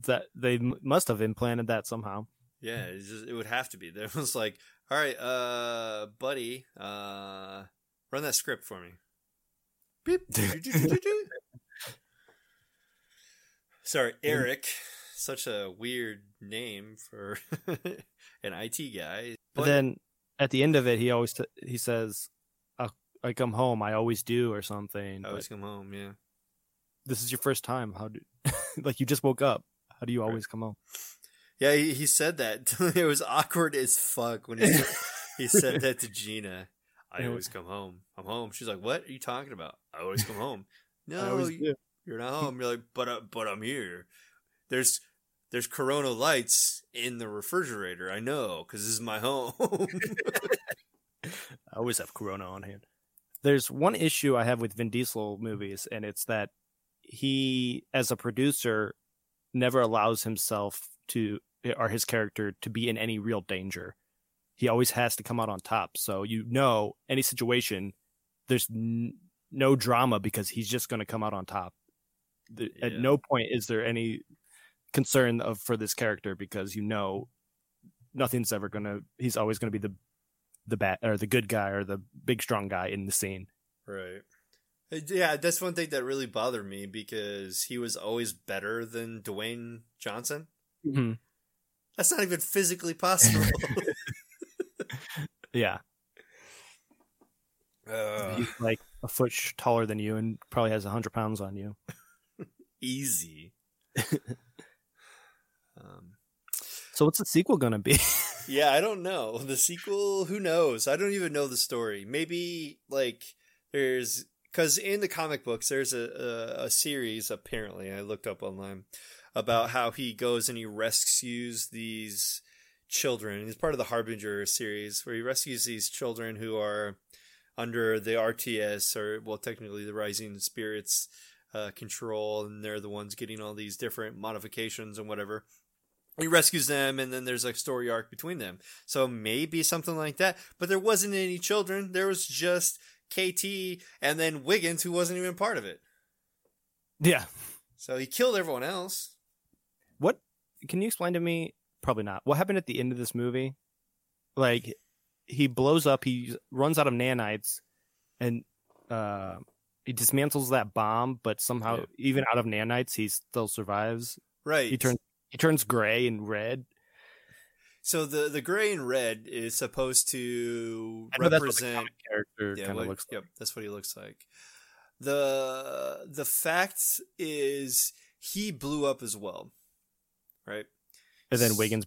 that they must have implanted that somehow. yeah, it's just, it would have to be. There was like, "All right, uh, buddy, uh, run that script for me." Beep. (laughs) Sorry, Eric. Such a weird name for (laughs) an IT guy. But then at the end of it, he always t- he says, I, "I come home. I always do," or something. I always but come home. Yeah. this is your first time. How do (laughs) like you just woke up? How do you always come home? Yeah, he, he said that. (laughs) it was awkward as fuck when he said, he said that to Gina. (laughs) I always come home. I'm home. She's like, "What are you talking about?" I always come home. (laughs) No, you, you're not home. You're like, "But uh, but I'm here." There's there's Corona lights in the refrigerator. I know because this is my home. I always have Corona on hand. There's one issue I have with Vin Diesel movies, and it's that he, as a producer, never allows himself to, or his character, to be in any real danger. He always has to come out on top. So you know, any situation, there's n- no drama because he's just going to come out on top. The- At no point is there any concern of for this character because you know nothing's ever going to. He's always going to be the the bad or the good guy or the big strong guy in the scene. right. Yeah, that's one thing that really bothered me because he was always better than Dwayne Johnson. Mm-hmm. That's not even physically possible. (laughs) (laughs) Yeah, Ugh. he's like a foot taller than you and probably has a hundred pounds on you. (laughs) easy. um, So what's the sequel gonna be? yeah, I don't know. The sequel, who knows? I don't even know the story. Maybe like there's because in the comic books there's a, a a series apparently I looked up online about how he goes and he rescues these children. He's part of the Harbinger series where he rescues these children who are under the RTS or well technically the Rising Spirits uh, control, and they're the ones getting all these different modifications and whatever. He rescues them, and then there's a story arc between them. So maybe something like that. But there wasn't any children. There was just KT and then Wiggins, who wasn't even part of it. yeah. So he killed everyone else. What can you explain to me? Probably not. What happened at the end of this movie? Like he blows up. He runs out of nanites, and uh, he dismantles that bomb. But somehow, Yeah. even out of nanites, he still survives. Right. He turns he turns gray and red. So the the gray and red is supposed to I know that's what the represent. character Yeah, kind what- of looks yep, that's what he looks like. the The fact is, he blew up as well, right? and then Wiggins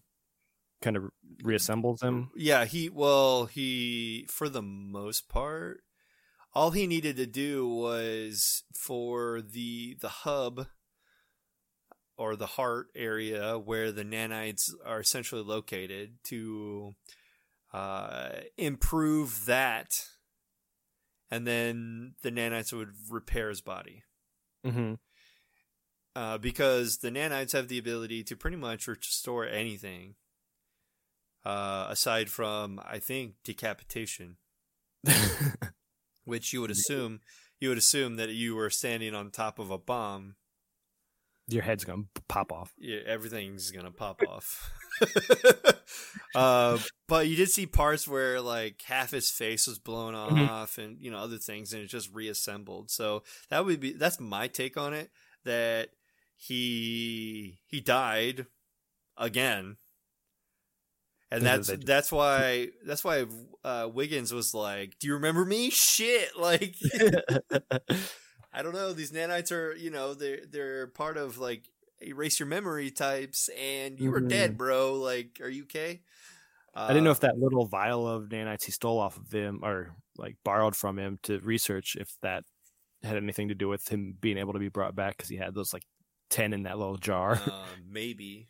kind of reassembles him. Yeah, he well, he for the most part, all he needed to do was for the the hub or the heart area where the nanites are essentially located to uh, improve that, and then the nanites would repair his body. hmm Uh, because the nanites have the ability to pretty much restore anything, uh, aside from I think decapitation, which you would (laughs) assume you would assume that you were standing on top of a bomb, Your head's gonna pop off. yeah, everything's gonna pop (laughs) off. (laughs) uh, but you did see parts where like half his face was blown Mhm. off, and you know other things, and it just reassembled. So that would be that's my take on it. That he he died again, and that's that's why that's why uh, Wiggins was like, "Do you remember me? Shit!" (laughs) Like (laughs) I don't know. These nanites are, you know, they're they're part of like erase your memory types, and you were Mhm. dead, bro. Like, are you okay? Uh, I didn't know if that little vial of nanites he stole off of him or like borrowed from him to research if that had anything to do with him being able to be brought back because he had those like 10 in that little jar. uh, (laughs) maybe.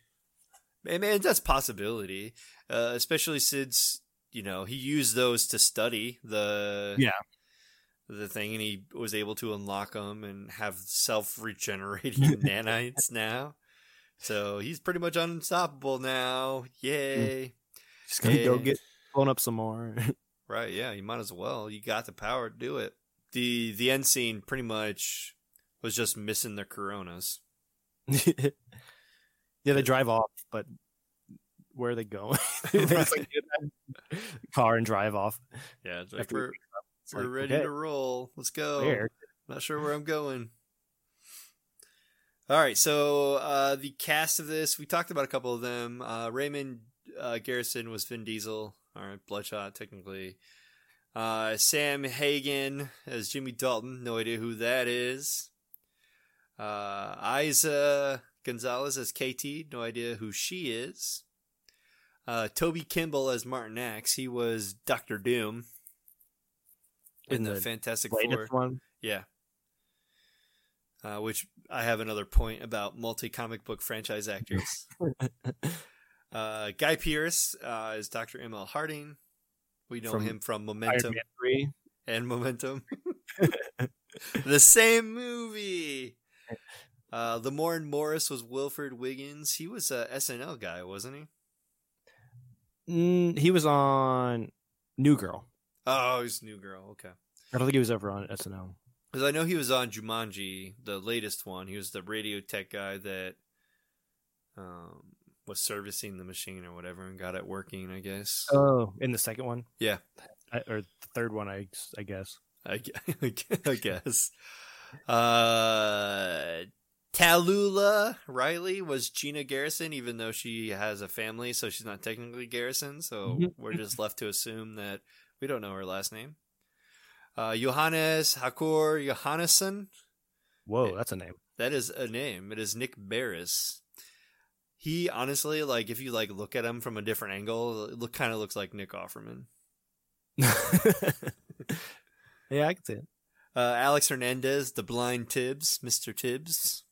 Man, that's a possibility. Uh, especially since you know he used those to study the Yeah. the thing, and he was able to unlock them and have self regenerating (laughs) nanites now. So he's pretty much unstoppable now. Yay! Just gonna go get blown up some more. (laughs) Right, yeah, you might as well. You got the power to do it. The the end scene pretty much was just missing the coronas. (laughs) yeah, they drive off, but where are they going? (laughs) (laughs) they just like car and drive off. Yeah, it's like we're, we're like, ready okay. to roll. Let's go. Where? Not sure where I'm going. All right, so uh, the cast of this, we talked about a couple of them. Uh, Raymond uh, Garrison was Vin Diesel, all right, Bloodshot, technically. Uh, Sam Hagen as Jimmy Dalton, no idea who that is. Uh, Eiza Gonzalez as KT, no idea who she is. Uh, Toby Kimball as Martin Axe, he was Doctor Doom in, In the, the Fantastic Four. One. Yeah. Uh, which I have another point about multi comic book franchise actors. (laughs) uh, Guy Pearce uh, is Dr. Emil Harding. We know From him from Memento 3. and Memento. (laughs) (laughs) the same movie. Uh, Lamorne Morris was Wilfred Wiggins. He was a SNL guy, wasn't he? Mm, he was on New Girl. Oh, he's New Girl. Okay. I don't think he was ever on SNL. Because I know he was on Jumanji, the latest one. He was the radio tech guy that um, was servicing the machine or whatever and got it working, I guess. Oh, in the second one, Yeah, I, or the third one, I I guess. I, (laughs) I guess. Uh, Talulah Riley was Gina Garrison, even though she has a family, so she's not technically Garrison. So Mhm. we're just left to assume that we don't know her last name. Uh, Johannes Haukur Johannesson. Whoa, that's a name. That is a name. It is Nick Baris. He honestly, like, if you like look at him from a different angle, it look kind of looks like Nick Offerman. (laughs) yeah, I can see it. Uh, Alex Hernandez, the blind Tibbs, Mr. Tibbs.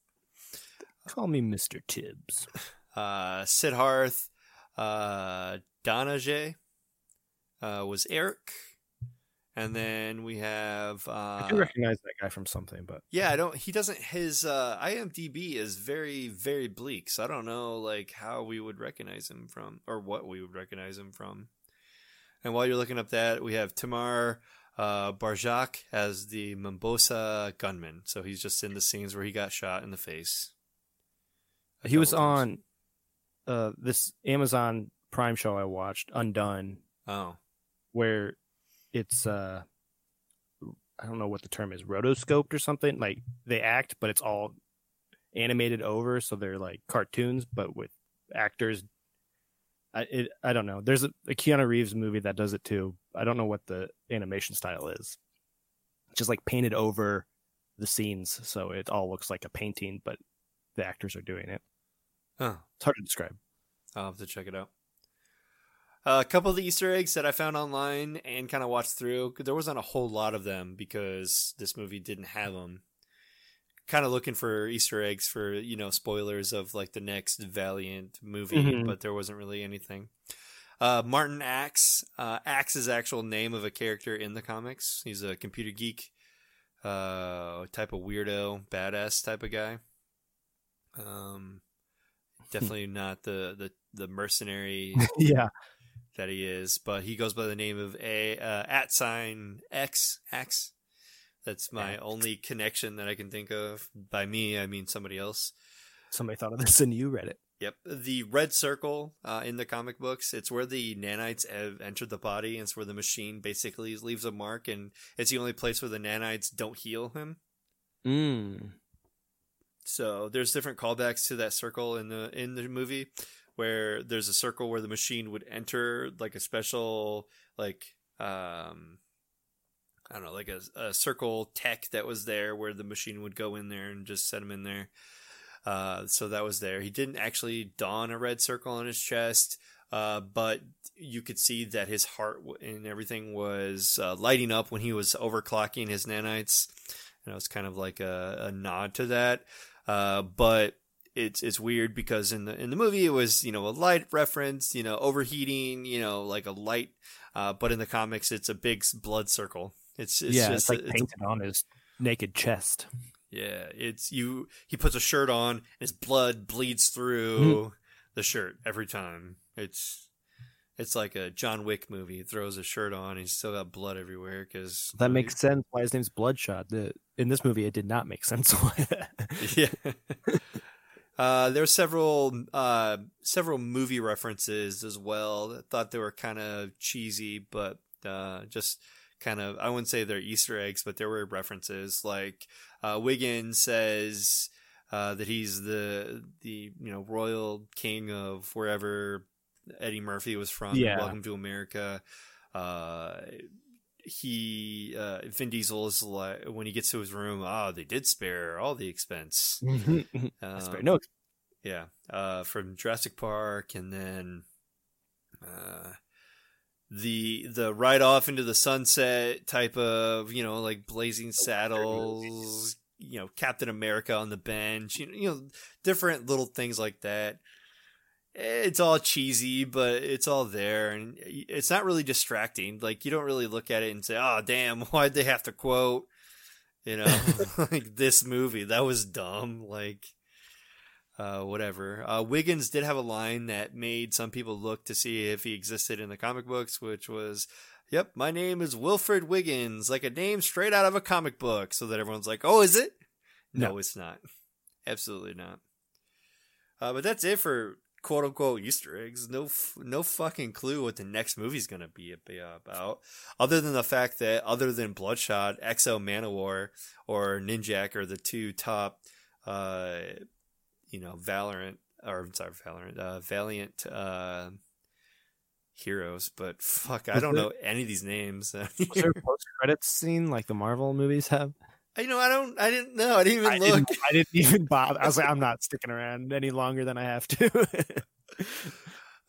Call me Mr. Tibbs. Uh, Siddharth, uh, Dhananjay, uh, was Eric. And then we have, uh, I do recognize that guy from something, but Yeah, I don't. He doesn't. His uh, IMDb is very, very bleak. So I don't know, like how we would recognize him from, or what we would recognize him from. And while you're looking up that, we have Tamer uh, Burjaq as the Mombasa gunman. So he's just in the scenes where he got shot in the face. he was times. on uh, this Amazon Prime show I watched, Undone. Oh, where it's uh I don't know what the term is, rotoscoped or something. Like they act, but it's all animated over, so they're like cartoons, but with actors. I it, I don't know. There's a, a Keanu Reeves movie that does it too. I don't know what the animation style is. Just like painted over the scenes, so it all looks like a painting, but the actors are doing it. Huh. It's hard to describe. I'll have to check it out. Uh, a couple of the Easter eggs that I found online and kind of watched through. There wasn't a whole lot of them because this movie didn't have them. Kind of looking for Easter eggs for you know spoilers of like the next Valiant movie, Mhm. but there wasn't really anything. Uh, Martin Axe. Uh, Axe is actual name of a character in the comics. He's a computer geek, uh, type of weirdo, badass type of guy. Um, (laughs) definitely not the the the mercenary (laughs) yeah. that he is, but he goes by the name of a uh, at sign X X. That's my X. only connection that I can think of. By me, I mean somebody else. Somebody thought of this and you read it. Yep, the red circle uh, in the comic books. It's where the nanites have entered the body, and it's where the machine basically leaves a mark, and it's the only place where the nanites don't heal him. Mm. So there's different callbacks to that circle in the in the movie where there's a circle where the machine would enter like a special like um I don't know like a, a circle tech that was there where the machine would go in there and just set him in there. Uh, so that was there. He didn't actually don a red circle on his chest, uh, but you could see that his heart and everything was uh, lighting up when he was overclocking his nanites. And it was kind of like a, a nod to that. Uh, but it's it's weird because in the in the movie it was you know a light reference, you know overheating, you know like a light. Uh, but in the comics it's a big blood circle. It's, it's yeah, just it's like it's- painted on his naked chest. yeah, it's you. He puts a shirt on, and his blood bleeds through the shirt every time. It's it's like a John Wick movie. He throws a shirt on, he's still got blood everywhere because That makes sense why his name's Bloodshot. The, in this movie, it did not make sense. (laughs) why (laughs) yeah. (laughs) Uh, there were several uh, several movie references as well. I thought they were kind of cheesy, but uh, just kind of I wouldn't say they're Easter eggs, but there were references. Like uh, says uh, that he's the the you know royal king of wherever Eddie Murphy was from. Yeah. Welcome to America. Uh, he uh, Vin Diesel is like when he gets to his room. Ah, they did spare all the expense. (laughs) Um. No, yeah, uh, from Jurassic Park, and then the the ride off into the sunset type of you know like Blazing Saddles, you know Captain America on the bench, you know, you know different little things like that. It's all cheesy, but it's all there, and it's not really distracting. Like you don't really look at it and say, "Oh, damn, (laughs) why'd they have to quote?" You know, (laughs) (laughs) like this movie that was dumb. Like uh, whatever. Uh, Wiggins did have a line that made some people look to see if he existed in the comic books, which was, "Yep, my name is Wilfred Wiggins, like a name straight out of a comic book." So that everyone's like, "Oh, is it?" No, No. it's not. Absolutely not. Uh, but that's it for quote unquote Easter eggs. No, f- no fucking clue what the next movie's gonna be about, other than the fact that other than Bloodshot, X-O Manowar, or Ninjak are the two top, uh, you know, Valorant or sorry, Valorant, uh, Valiant uh, heroes. But fuck, I don't know any of these names. (laughs) was there a post credits scene like the Marvel movies have? you know, I don't, I didn't know. I didn't even I look. didn't, I didn't even bother. I was like, (laughs) I'm not sticking around any longer than I have to. (laughs)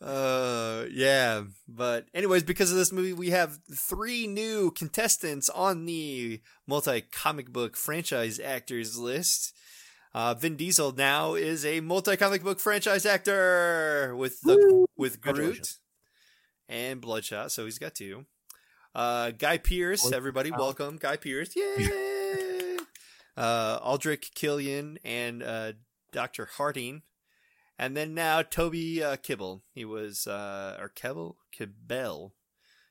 Uh, yeah. But anyways, because of this movie, we have three new contestants on the multi comic book franchise actors list. Uh, Vin Diesel now is a multi comic book franchise actor with the Woo! with Groot and Bloodshot, so he's got two. Uh, Guy Pearce, everybody, welcome, Guy Pearce, yay! (laughs) uh, Aldrich Killian and uh, Doctor Harding, and then now Toby uh, Kibble. He was uh, or Kibble Kibble.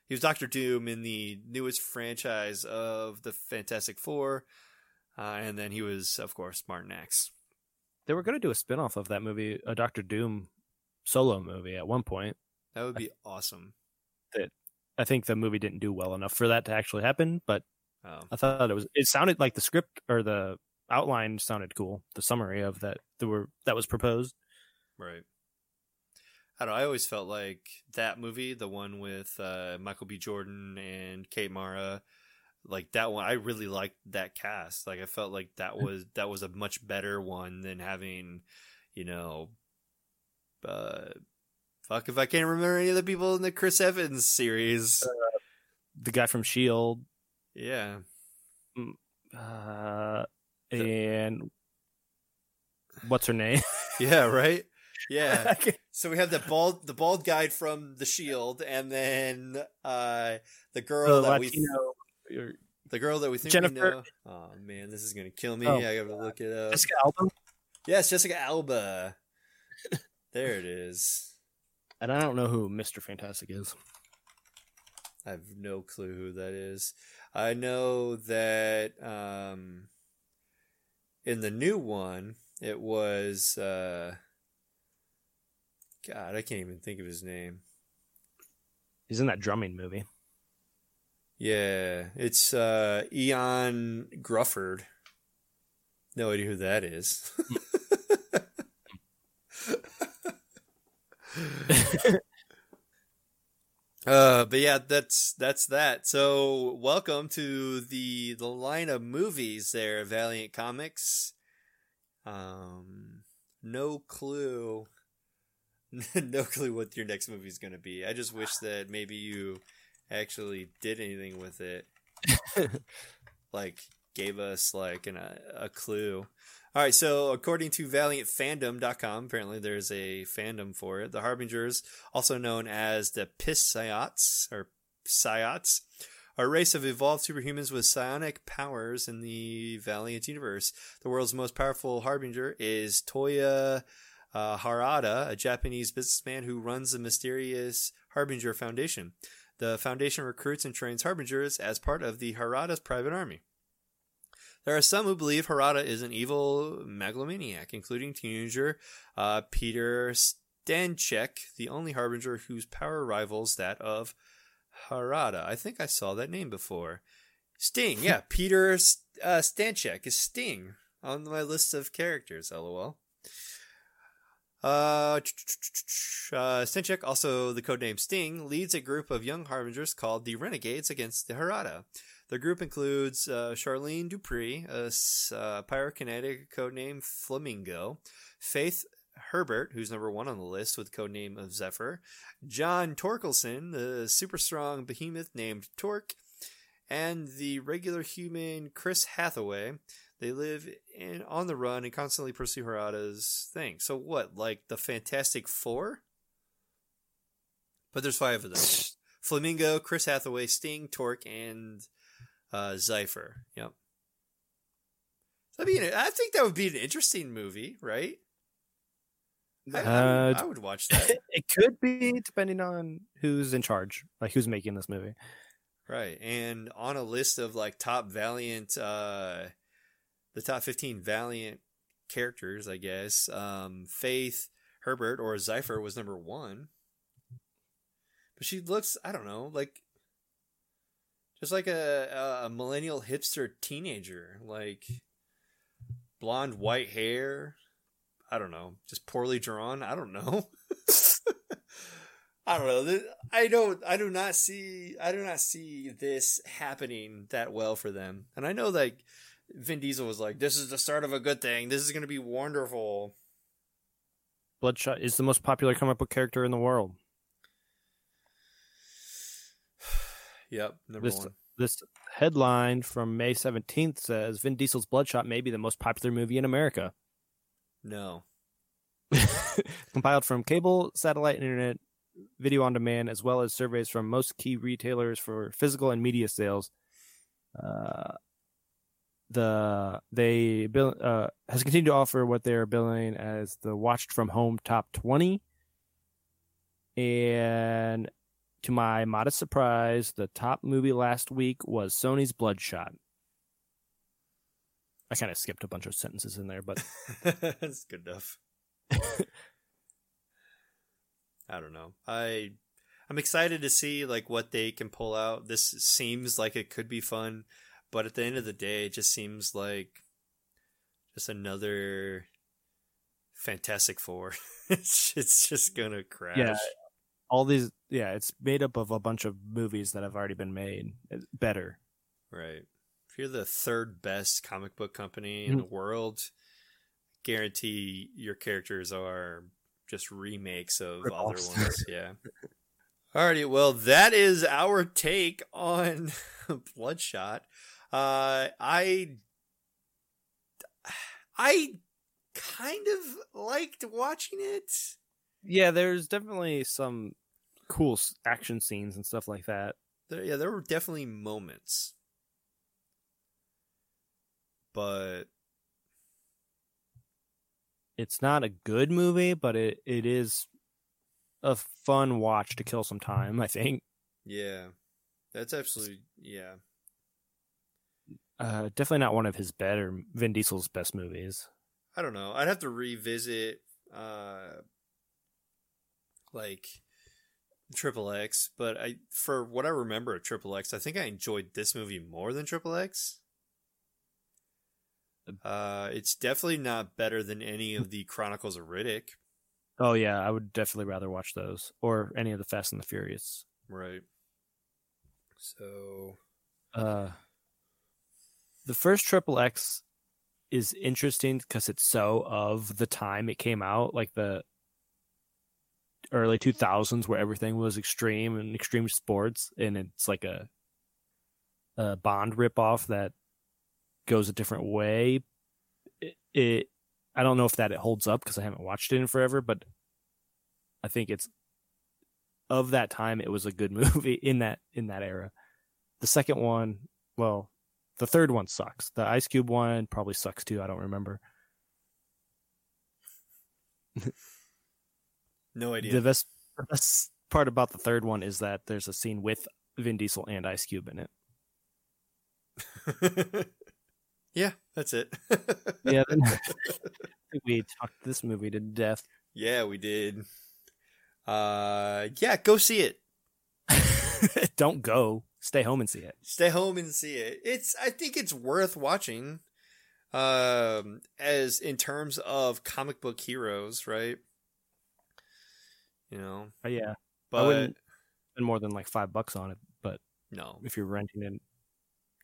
He was Doctor Doom in the newest franchise of the Fantastic Four, uh, and then he was, of course, Martin X. they were going to do a spin off of that movie, a Doctor Doom solo movie at one point. That would be awesome. That I think the movie didn't do well enough for that to actually happen. But Oh. I thought it was. It sounded like the script or the outline sounded cool. The summary of that that were that was proposed. Right. I don't know. I always felt like that movie, the one with uh, Michael B. Jordan and Kate Mara, like that one. I really liked that cast. Like I felt like that was that was a much better one than having, you know, uh, fuck if I can't remember any of the people in the Chris Evans series. The guy from Shield, Yeah, uh, and what's her name? (laughs) yeah, right. Yeah. (laughs) So we have the bald the bald guy from The Shield, and then uh, the girl the that we Latino, or The girl that we think Jennifer- we know. Oh man, this is gonna kill me. Oh, I gotta look it up. Jessica Alba. Yes, Jessica Alba. (laughs) there it is. And I don't know who Mister Fantastic is. I have no clue who that is. I know that um, in the new one, it was. Uh, God, I can't even think of his name. He's in that drumming movie. Yeah, it's uh, Ioan Gruffudd. No idea who that is. (laughs) uh, but yeah, that's that's that. So, welcome to the the line of movies there, Valiant Comics. Um, no clue. (laughs) no clue what your next movie is going to be. I just wish that maybe you actually did anything with it. (laughs) like gave us like an, a, a clue. All right, so according to valiantfandom.com, apparently there's a fandom for it. The Harbingers, also known as the Psiots or Psiots, are a race of evolved superhumans with psionic powers in the Valiant universe. The world's most powerful Harbinger is Toyo uh, Harada, a Japanese businessman who runs the mysterious Harbinger Foundation. The foundation recruits and trains Harbingers as part of the Harada's private army. There are some who believe Harada is an evil megalomaniac, including teenager uh, Peter Stanchek, the only Harbinger whose power rivals that of Harada. I think I saw that name before. Sting, yeah, (laughs) Peter uh, Stanchek is Sting on my list of characters. LOL. Uh, uh, also the codename Sting, leads a group of young harbingers called the Renegades against the Harada. The group includes uh, Charlene DuPre, a uh, pyrokinetic codename Flamingo, Faith Herbert, who's number one on the list with codename of Zephyr, John Torkelson, the super strong behemoth named Torque, and the regular human Chris Hathaway. They live in on the run and constantly pursue Harada's thing. So what, like the Fantastic Four? But there's five of them: (laughs) Flamingo, Chris Hathaway, Sting, Torque, and uh, Zypher. Yep. I mean, I think that would be an interesting movie, right? I, I, Uh, would, I would watch that. (laughs) it could be depending on who's in charge, like who's making this movie. Right. And on a list of like top Valiant, uh, the top 15 Valiant characters, I guess, um, Faith Herbert or Zypher was number one. But she looks, I don't know, like just like a, a millennial hipster teenager, like blonde, white hair. I don't know, just poorly drawn. I don't know. (laughs) I don't know. I don't. I do not see. I do not see this happening that well for them. And I know like Vin Diesel was like, "This is the start of a good thing. This is going to be wonderful." Bloodshot is the most popular comic book character in the world. (sighs) Yep, number This one. this headline from May seventeenth says Vin Diesel's Bloodshot may be the most popular movie in America. No. (laughs) Compiled from cable, satellite, internet, video on demand, as well as surveys from most key retailers for physical and media sales. Uh, the they bill uh, has continued to offer what they are billing as the watched from home top twenty, and to my modest surprise, the top movie last week was Sony's Bloodshot. I kind of skipped a bunch of sentences in there, but (laughs) That's good enough. I don't know. I I'm excited to see like what they can pull out. This seems like it could be fun, but at the end of the day, it just seems like just another Fantastic Four. (laughs) it's, it's just gonna crash. Yeah. All these, yeah, it's made up of a bunch of movies that have already been made. It's better. Right. If you're the third best comic book company in Mhm. the world, guarantee your characters are just remakes of other Rip-offs. ones. (laughs) Yeah. Alrighty, well, that is our take on (laughs) Bloodshot. Uh, I, I kind of liked watching it. Yeah, there's definitely some cool action scenes and stuff like that. There, yeah, there were definitely moments, but It's not a good movie, but it, it is a fun watch to kill some time, I think. yeah, that's absolutely yeah. Uh, definitely not one of his better Vin Diesel's best movies. I don't know. I'd have to revisit uh like Triple X, but I for what I remember of Triple X, I think I enjoyed this movie more than Triple X. Uh it's definitely not better than any of the Chronicles of Riddick. Oh yeah, I would definitely rather watch those or any of the Fast and the Furious. Right. So Uh, the first Triple X is interesting because it's so of the time it came out, like the early 2000s, where everything was extreme and extreme sports, and it's like a a Bond ripoff that goes a different way. It, it I don't know if that it holds up because I haven't watched it in forever, but I think it's of that time. It was a good (laughs) movie in that in that era. The second one, well, the third one sucks. The Ice Cube one probably sucks too. I don't remember. no idea. The best, the best part about the third one is that there's a scene with Vin Diesel and Ice Cube in it. (laughs) yeah, that's it. (laughs) Yeah, (laughs) we talked this movie to death. yeah, we did. Uh yeah, go see it. don't go. Stay home and see it. stay home and see it. It's I think it's worth watching. Um as in terms of comic book heroes, right? You know, But yeah, but wouldn't- spend more than like five bucks on it. But no. if you're renting it,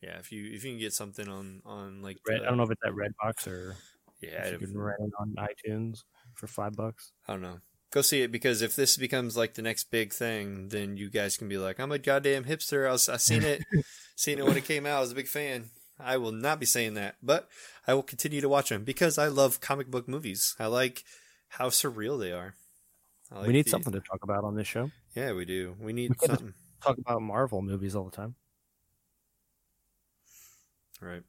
Yeah, if you if you can get something on on like Red, the- I don't know if it's at Redbox or Yeah, if you if- can rent it on iTunes for five bucks. I don't know. Go see it because if this becomes like the next big thing, then you guys can be like, "I'm a goddamn hipster. I was I seen it, (laughs) seen it when it came out. I was a big fan." I will not be saying that, but I will continue to watch them because I love comic book movies. I like how surreal they are. Like we need the- something to talk about on this show. Yeah, we do. We need We something. Talk about Marvel movies all the time. Right.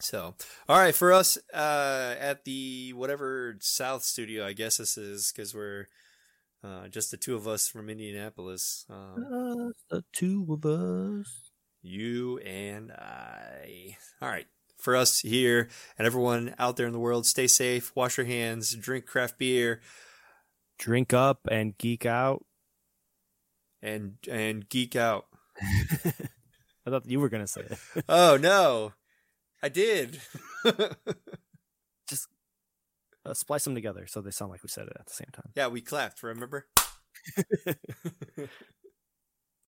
So, all right, for us uh, at the whatever South studio, I guess this is because we're uh, just the two of us from Indianapolis. Um, Just the two of us. you and I. All right. For us here and everyone out there in the world, stay safe, wash your hands, drink craft beer, Drink up and geek out. and and geek out. (laughs) I thought you were gonna say it. (laughs) Oh no, I did. Uh, splice them together so they sound like we said it at the same time. yeah, we clapped. Remember? (laughs)